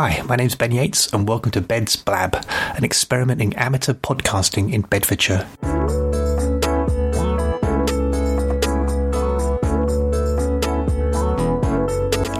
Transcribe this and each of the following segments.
Hi, my name's Ben Yates, and welcome to Bed's Blab, an experiment in amateur podcasting in Bedfordshire.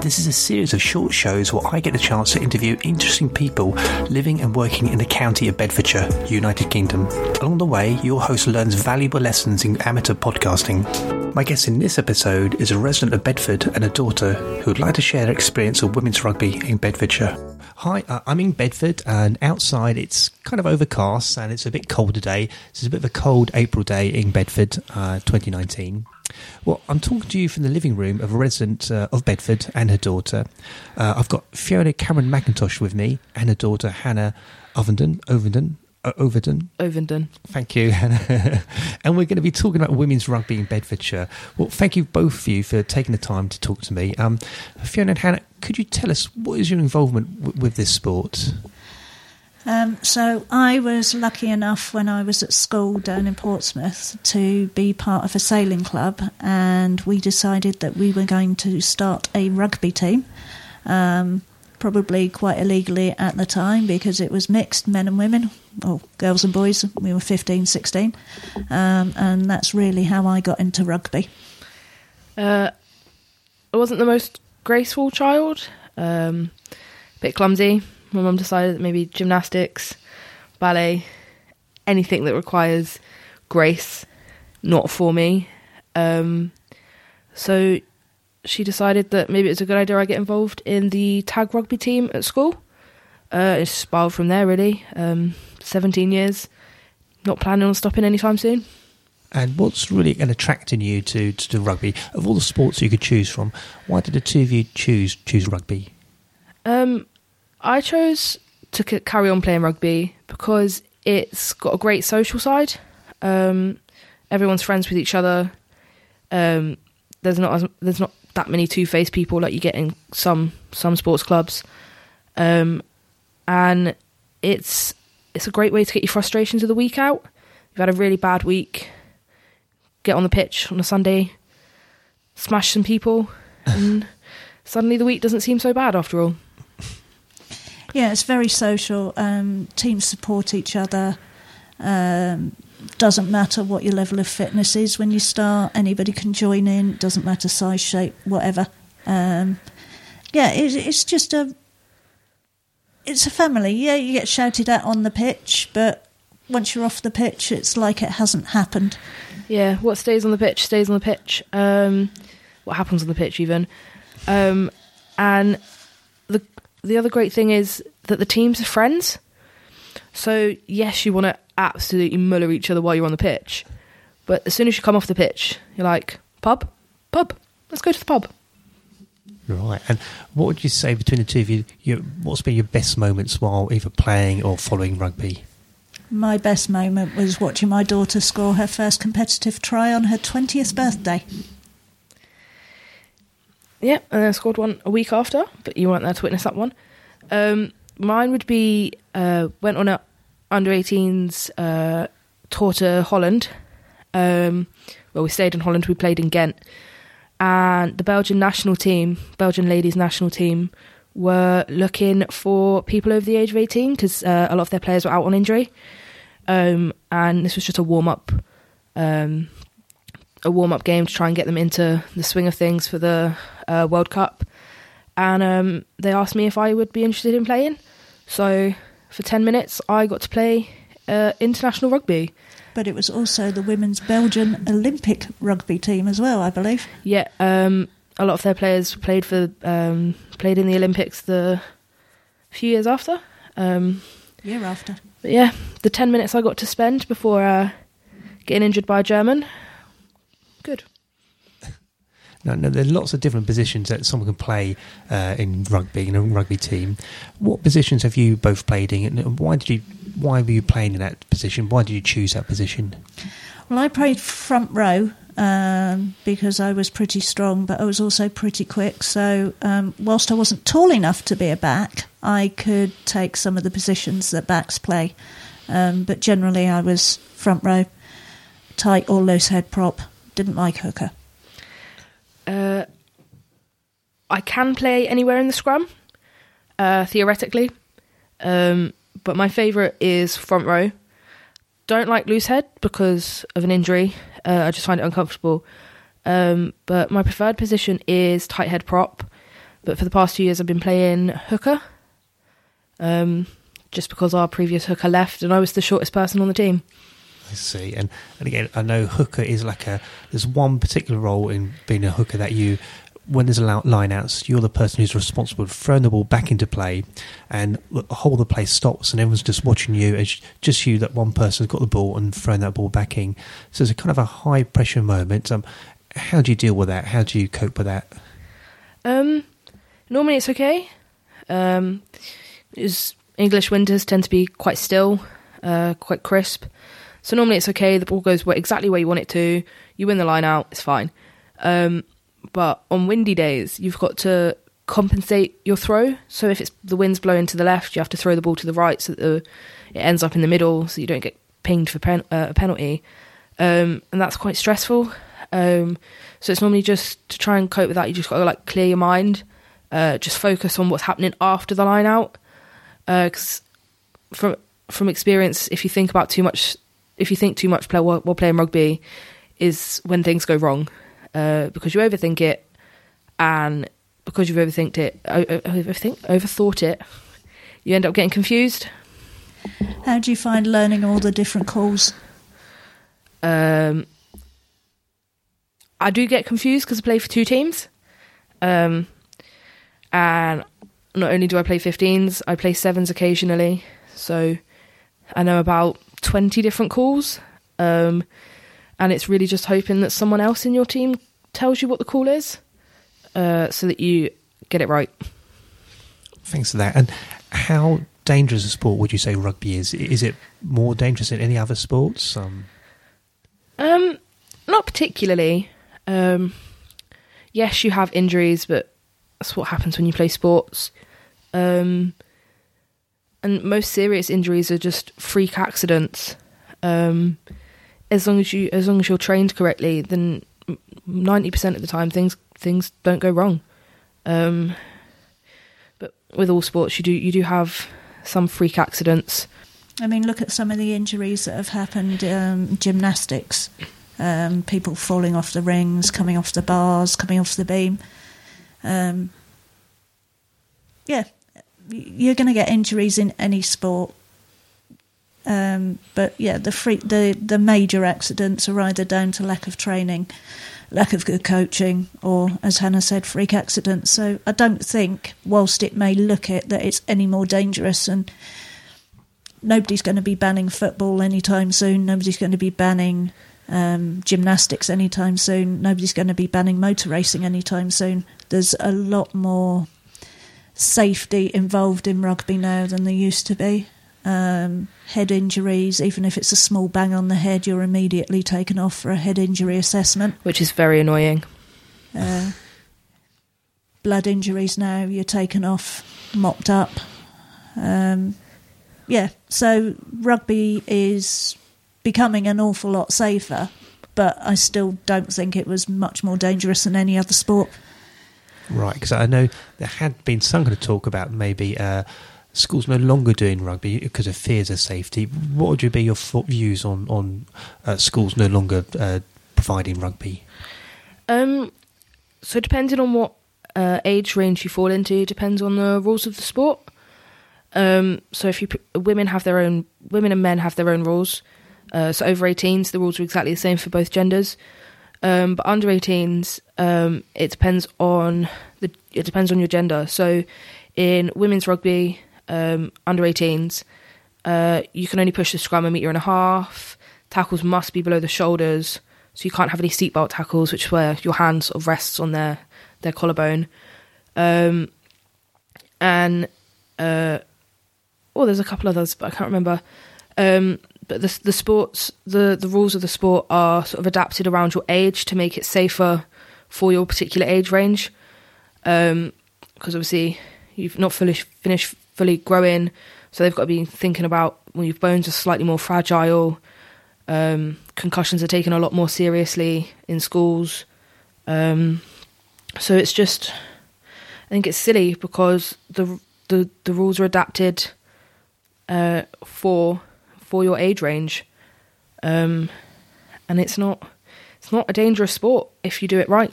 This is a series of short shows where I get the chance to interview interesting people living and working in the county of Bedfordshire, United Kingdom. Along the way, your host learns valuable lessons in amateur podcasting. My guest in this episode is a resident of Bedford and a daughter who would like to share their experience of women's rugby in Bedfordshire. Hi, uh, I'm in Bedford, and outside it's kind of overcast and it's a bit cold today. This is a bit of a cold April day in Bedford, uh, 2019. Well, I'm talking to you from the living room of a resident uh, of Bedford and her daughter. Uh, I've got Fiona Cameron McIntosh with me and her daughter Hannah Ovenden. Ovenden. Uh, Overton. Ovenden. Thank you, Hannah. and we're going to be talking about women's rugby in Bedfordshire. Well, thank you both of you for taking the time to talk to me. Um, Fiona and Hannah, could you tell us what is your involvement w- with this sport? Um, so I was lucky enough when I was at school down in Portsmouth to be part of a sailing club, and we decided that we were going to start a rugby team. Um, probably quite illegally at the time because it was mixed men and women, or girls and boys. We were 15, 16, um, and that's really how I got into rugby. Uh, I wasn't the most graceful child. Um, a bit clumsy. My mum decided that maybe gymnastics, ballet, anything that requires grace, not for me. Um, so she decided that maybe it's a good idea I get involved in the tag rugby team at school. Uh, it's spiraled from there, really. Um, 17 years, not planning on stopping anytime soon. And what's really attracting you to, to, to rugby? Of all the sports you could choose from, why did the two of you choose choose rugby? Um, I chose to c- carry on playing rugby because it's got a great social side. Um, everyone's friends with each other. Um, there's not as, there's not that many two faced people like you get in some some sports clubs, um, and it's it's a great way to get your frustrations of the week out. You've had a really bad week. Get on the pitch on a Sunday, smash some people, and suddenly the week doesn't seem so bad after all. Yeah, it's very social. Um, teams support each other. Um, doesn't matter what your level of fitness is when you start. Anybody can join in. Doesn't matter size, shape, whatever. Um, yeah, it, it's just a it's a family. Yeah, you get shouted at on the pitch, but once you're off the pitch, it's like it hasn't happened. Yeah, what stays on the pitch stays on the pitch. Um, what happens on the pitch, even. Um, and the the other great thing is that the teams are friends. So yes, you want to absolutely muller each other while you're on the pitch, but as soon as you come off the pitch, you're like pub, pub. Let's go to the pub. Right. And what would you say between the two of you? Your, what's been your best moments while either playing or following rugby? My best moment was watching my daughter score her first competitive try on her 20th birthday. Yeah, and then I scored one a week after, but you weren't there to witness that one. Um, mine would be uh, went on a under 18s uh, tour to Holland. Um, well, we stayed in Holland. We played in Ghent, and the Belgian national team, Belgian ladies national team, were looking for people over the age of 18 because uh, a lot of their players were out on injury. Um, and this was just a warm up, um, a warm up game to try and get them into the swing of things for the uh, World Cup. And um, they asked me if I would be interested in playing. So for 10 minutes, I got to play uh, international rugby. But it was also the women's Belgian Olympic rugby team as well, I believe. Yeah, um, a lot of their players played for um, played in the Olympics the few years after. Um, Year after. but yeah, the 10 minutes I got to spend before uh, getting injured by a German. Now, now, there are lots of different positions that someone can play uh, in rugby in a rugby team. What positions have you both played in, and why did you? Why were you playing in that position? Why did you choose that position? Well, I played front row um, because I was pretty strong, but I was also pretty quick. So, um, whilst I wasn't tall enough to be a back, I could take some of the positions that backs play. Um, but generally, I was front row, tight or loose head prop. Didn't like hooker. Uh, I can play anywhere in the scrum. uh, theoretically. Um, but my favourite is front row. Don't like loose head because of an injury. Uh, I just find it uncomfortable. Um, but my preferred position is tight head prop. But for the past two years, I've been playing hooker. Um, just because our previous hooker left and I was the shortest person on the team. I see, and and again, I know hooker is like a. There's one particular role in being a hooker that you, when there's a line outs, you're the person who's responsible for throwing the ball back into play, and the whole of the play stops, and everyone's just watching you It's just you that one person's got the ball and throwing that ball back in. So it's a kind of a high pressure moment. Um, how do you deal with that? How do you cope with that? Um, normally it's okay. Um, is English winters tend to be quite still, uh, quite crisp. So normally it's okay. The ball goes exactly where you want it to. You win the line out. It's fine. Um, but on windy days, you've got to compensate your throw. So if it's the wind's blowing to the left, you have to throw the ball to the right so that the, it ends up in the middle, so you don't get pinged for pen, uh, a penalty. Um, and that's quite stressful. Um, so it's normally just to try and cope with that. You just got to like clear your mind, uh, just focus on what's happening after the line out because uh, from from experience, if you think about too much, if you think too much play, while, while playing rugby, is when things go wrong uh, because you overthink it, and because you've overthinked it, overthink, overthought it, you end up getting confused. How do you find learning all the different calls? Um, I do get confused because I play for two teams, um, and not only do I play 15s, I play sevens occasionally. So I know about 20 different calls. Um, and it's really just hoping that someone else in your team tells you what the call is uh, so that you get it right. Thanks for that. And how dangerous a sport would you say rugby is? Is it more dangerous than any other sports? Um, um not particularly. Um, yes, you have injuries, but that's what happens when you play sports. Um, and most serious injuries are just freak accidents. Um, as long as you, as long as you're trained correctly, then ninety percent of the time things things don't go wrong. Um, but with all sports, you do you do have some freak accidents. I mean, look at some of the injuries that have happened. Um, gymnastics, um, people falling off the rings, coming off the bars, coming off the beam. Um, yeah, you're going to get injuries in any sport. Um, but yeah, the free, the the major accidents are either down to lack of training, lack of good coaching, or as Hannah said, freak accidents. So I don't think, whilst it may look it, that it's any more dangerous. And nobody's going to be banning football anytime soon. Nobody's going to be banning um, gymnastics anytime soon. Nobody's going to be banning motor racing anytime soon. There's a lot more safety involved in rugby now than there used to be. Um, head injuries, even if it's a small bang on the head, you're immediately taken off for a head injury assessment, which is very annoying. Uh, blood injuries now, you're taken off, mopped up. Um, yeah, so rugby is becoming an awful lot safer, but I still don't think it was much more dangerous than any other sport. Right, because I know there had been some kind of talk about maybe uh, schools no longer doing rugby because of fears of safety. What would you be your views on on uh, schools no longer uh, providing rugby? Um, so depending on what uh, age range you fall into, depends on the rules of the sport. Um, so if you women have their own, women and men have their own rules. Uh, so over 18s, the rules are exactly the same for both genders. Um, but under 18s, um, it depends on the it depends on your gender. So in women's rugby, um, under 18s, uh, you can only push the scrum a metre and a half. Tackles must be below the shoulders, so you can't have any seatbelt tackles, which is where your hand sort of rests on their their collarbone. Um, and uh, oh, there's a couple others, but I can't remember. But the the sports the the rules of the sport are sort of adapted around your age to make it safer for your particular age range. Because um, obviously you've not fully finished fully growing, so they've got to be thinking about when your bones are slightly more fragile. Um, concussions are taken a lot more seriously in schools. Um, so it's just, I think it's silly because the the the rules are adapted uh, for for your age range, um, and it's not it's not a dangerous sport if you do it right.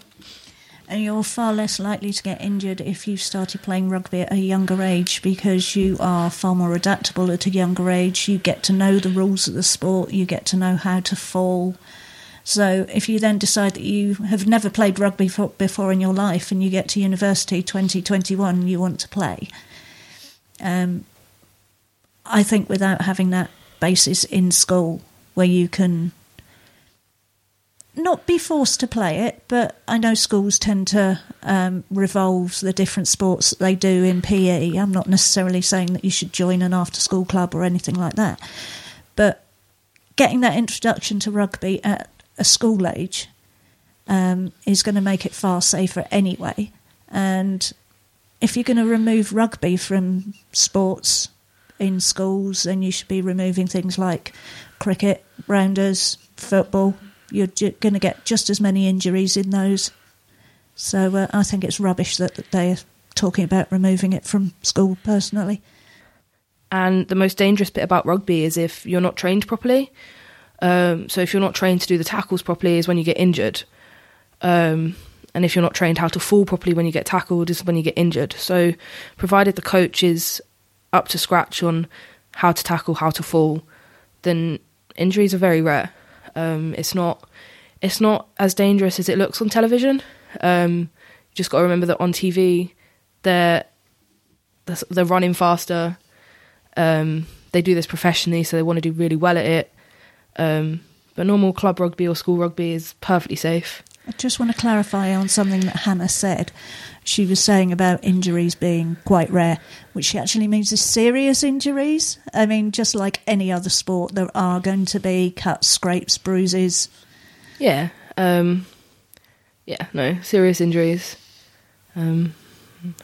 And you're far less likely to get injured if you started playing rugby at a younger age because you are far more adaptable at a younger age. You get to know the rules of the sport, you get to know how to fall. So if you then decide that you have never played rugby for, before in your life and you get to university 2021 and you want to play, um, I think without having that basis in school where you can not be forced to play it, but I know schools tend to um, revolve the different sports that they do in PE. I'm not necessarily saying that you should join an after school club or anything like that, but getting that introduction to rugby at a school age um, is going to make it far safer anyway. And if you're going to remove rugby from sports in schools, then you should be removing things like cricket, rounders, football. You're ju- going to get just as many injuries in those. So uh, I think it's rubbish that, that they're talking about removing it from school, personally. And the most dangerous bit about rugby is if you're not trained properly. Um, so if you're not trained to do the tackles properly, is when you get injured. Um, and if you're not trained how to fall properly when you get tackled, is when you get injured. So, provided the coach is up to scratch on how to tackle, how to fall, then injuries are very rare. Um, it's not it's not as dangerous as it looks on television. Um, you just got to remember that on TV, they're they're running faster. Um, they do this professionally, so they want to do really well at it. Um, but normal club rugby or school rugby is perfectly safe. I just want to clarify on something that Hannah said. She was saying about injuries being quite rare, which she actually means is serious injuries. I mean, just like any other sport, there are going to be cuts, scrapes, bruises. Yeah. Um, yeah, no, serious injuries. Um,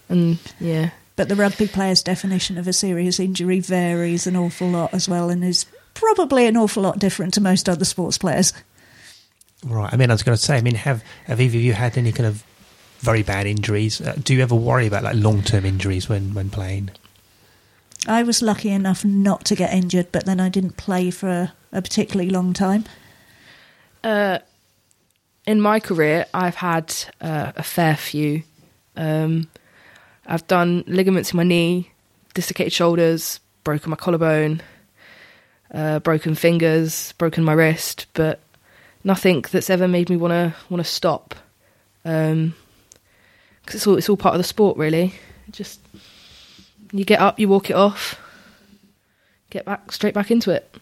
and yeah. But the rugby player's definition of a serious injury varies an awful lot as well and is probably an awful lot different to most other sports players. Right. I mean, I was going to say, I mean, have have either of you had any kind of very bad injuries? Uh, do you ever worry about like long term injuries when when playing? I was lucky enough not to get injured, but then I didn't play for a, a particularly long time. Uh, in my career, I've had uh, a fair few. Um, I've done ligaments in my knee, dislocated shoulders, broken my collarbone, uh, broken fingers, broken my wrist, but nothing that's ever made me want to want to stop. Um, cause it's all it's all part of the sport, really. Just you get up, you walk it off, get back straight back into it.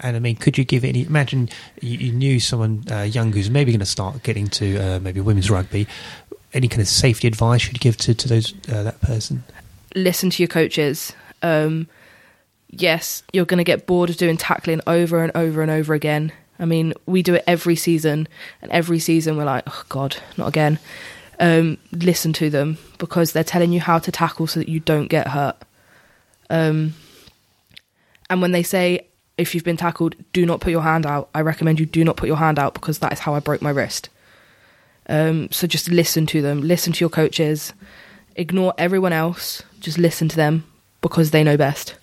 And I mean, could you give any? Imagine you, you knew someone uh, young who's maybe going to start getting to uh, maybe women's rugby. Any kind of safety advice you'd give to to those uh, that person? Listen to your coaches. Um, yes, you're going to get bored of doing tackling over and over and over again. I mean, we do it every season, and every season we're like, oh God, not again. Um, listen to them because they're telling you how to tackle so that you don't get hurt. Um, and when they say, if you've been tackled, do not put your hand out, I recommend you do not put your hand out because that is how I broke my wrist. Um, so just listen to them, listen to your coaches, ignore everyone else, just listen to them because they know best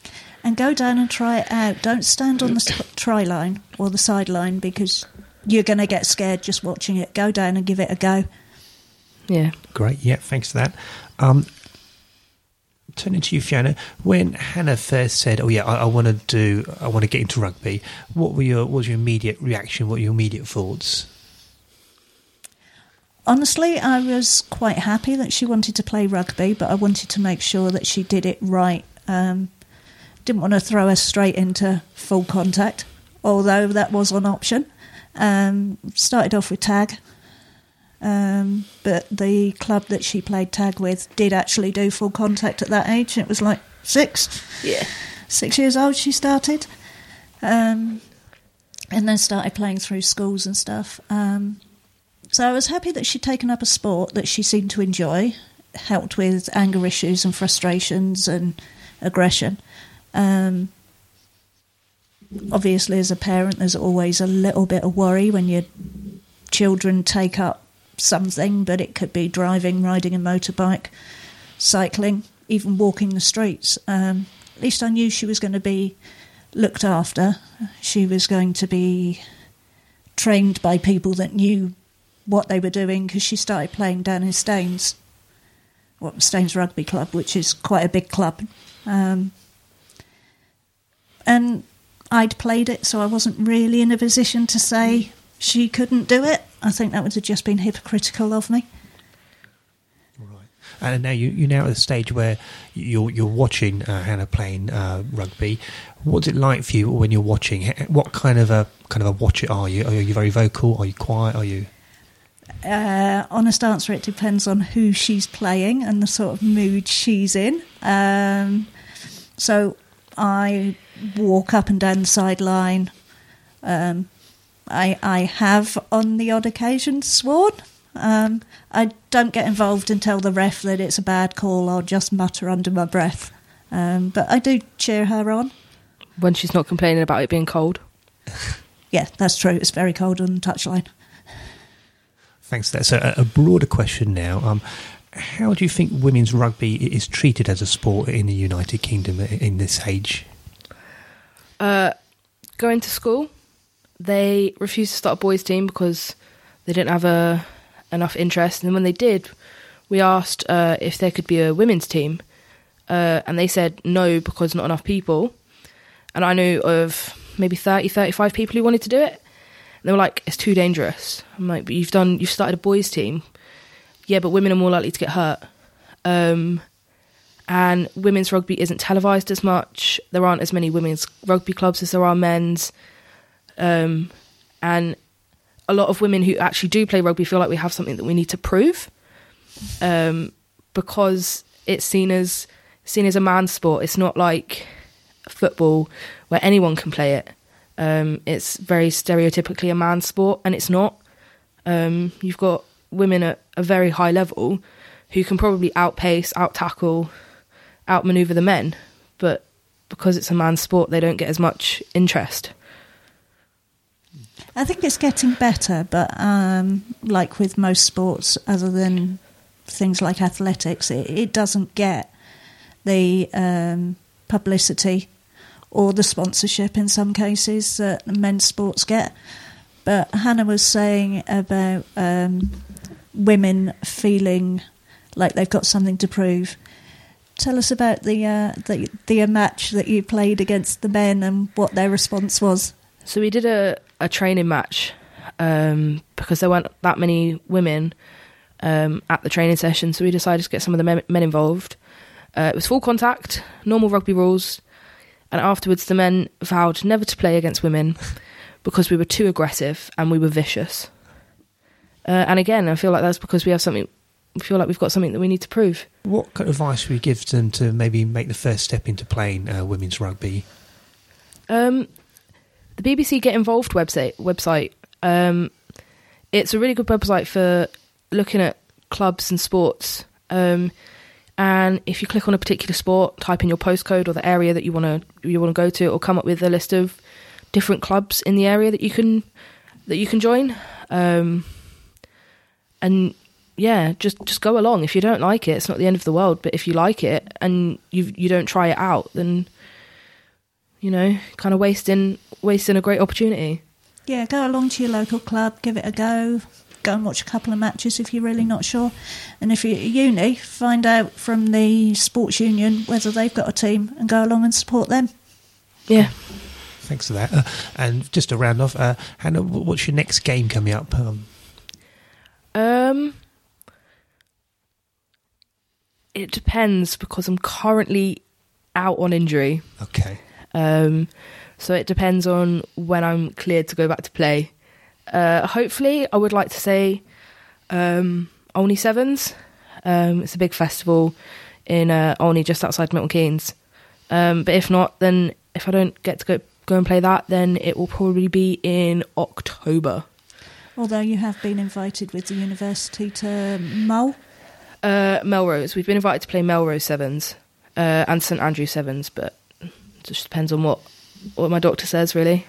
and go down and try it out. Don't stand on the try line or the sideline because you're going to get scared just watching it. Go down and give it a go. Yeah. Great. Yeah. Thanks for that. Um, turning to you, Fiona, when Hannah first said, "Oh yeah, I, I want to do, I want to get into rugby," what were your, what was your immediate reaction? What were your immediate thoughts? Honestly, I was quite happy that she wanted to play rugby, but I wanted to make sure that she did it right. Um, didn't want to throw her straight into full contact, although that was an option. Um, started off with tag, um, but the club that she played tag with did actually do full contact at that age. It was like six, yeah, six years old. She started, um, and then started playing through schools and stuff. Um, so I was happy that she'd taken up a sport that she seemed to enjoy, helped with anger issues and frustrations and aggression. Um, obviously, as a parent, there's always a little bit of worry when your children take up something, but it could be driving, riding a motorbike, cycling, even walking the streets. Um, at least I knew she was going to be looked after. She was going to be trained by people that knew what they were doing because she started playing down in Staines, well, Staines Rugby Club, which is quite a big club. Um, and I'd played it, so I wasn't really in a position to say she couldn't do it. I think that would have just been hypocritical of me. Right. And now you, you're now at the stage where you're you're watching uh, Hannah playing uh, rugby. What's it like for you when you're watching? What kind of a kind of a watcher are you? Are you very vocal? Are you quiet? Are you? Uh, honest answer: It depends on who she's playing and the sort of mood she's in. Um, so I walk up and down the sideline. Um, I I have on the odd occasion sworn. Um, I don't get involved and tell the ref that it's a bad call. I'll just mutter under my breath. Um, but I do cheer her on. When she's not complaining about it being cold. yeah, that's true. It's very cold on the touchline. Thanks for that. So, a, a broader question now. Um, how do you think women's rugby is treated as a sport in the United Kingdom in this age? Uh, going to school, they refused to start a boys' team because they didn't have a enough interest. And when they did, we asked uh, if there could be a women's team, uh, and they said no because not enough people. And I knew of maybe 30, 35 people who wanted to do it. And they were like, "It's too dangerous." I'm like, "But you've done, you've started a boys' team, yeah, but women are more likely to get hurt." Um, and women's rugby isn't televised as much. There aren't as many women's rugby clubs as there are men's. Um, and a lot of women who actually do play rugby feel like we have something that we need to prove um, because it's seen as seen as a man's sport. It's not like football where anyone can play it. Um, it's very stereotypically a man's sport, and it's not. Um, you've got women at a very high level who can probably outpace, out tackle, outmaneuver the men, but because it's a man's sport, they don't get as much interest. I think it's getting better, but um, like with most sports, other than things like athletics, it, it doesn't get the um, publicity or the sponsorship in some cases that men's sports get. But Hannah was saying about um, women feeling like they've got something to prove. Tell us about the, uh, the the match that you played against the men and what their response was. So we did a, a training match um, because there weren't that many women um, at the training session, so we decided to get some of the men, men involved. Uh, it was full contact, normal rugby rules, and afterwards the men vowed never to play against women because we were too aggressive and we were vicious. Uh, and again, I feel like that's because we have something. We feel like we've got something that we need to prove. What kind of advice would you give them to maybe make the first step into playing uh, women's rugby? Um, the BBC Get Involved website website. Um, it's a really good website for looking at clubs and sports. Um, and if you click on a particular sport, type in your postcode or the area that you want to you want to go to, it'll come up with a list of different clubs in the area that you can that you can join. Um, and yeah, just just go along. If you don't like it, it's not the end of the world. But if you like it and you you don't try it out, then you know, kind of wasting wasting a great opportunity. Yeah, go along to your local club, give it a go. Go and watch a couple of matches if you're really not sure. And if you're at uni, find out from the sports union whether they've got a team and go along and support them. Yeah. Thanks for that. Uh, and just to round off, uh, Hannah, what's your next game coming up? Um, um, it depends because I'm currently out on injury. Okay. Um, so it depends on when I'm cleared to go back to play. Uh, hopefully, I would like to say um, Olney Sevens. Um, it's a big festival in uh, Olney, just outside Milton Keynes. Um, but if not, then if I don't get to go go and play that, then it will probably be in October. Although you have been invited with the university to Mull. Uh, Melrose. We've been invited to play Melrose Sevens uh, and St Andrew Sevens, but it just depends on what what my doctor says, really.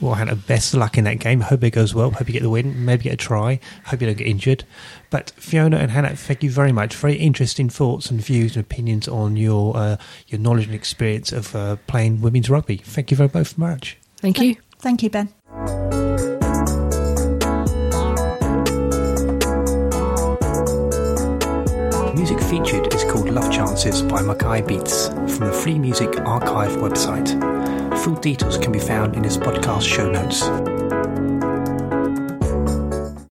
Well, Hannah, best of luck in that game. Hope it goes well. Hope you get the win. Maybe get a try. Hope you don't get injured. But Fiona and Hannah, thank you very much. Very interesting thoughts and views and opinions on your uh, your knowledge and experience of uh, playing women's rugby. Thank you very both much. Thank you. Thank you, Ben. Music featured is called Love Chances by Mackay Beats from the Free Music Archive website. Full details can be found in this podcast show notes.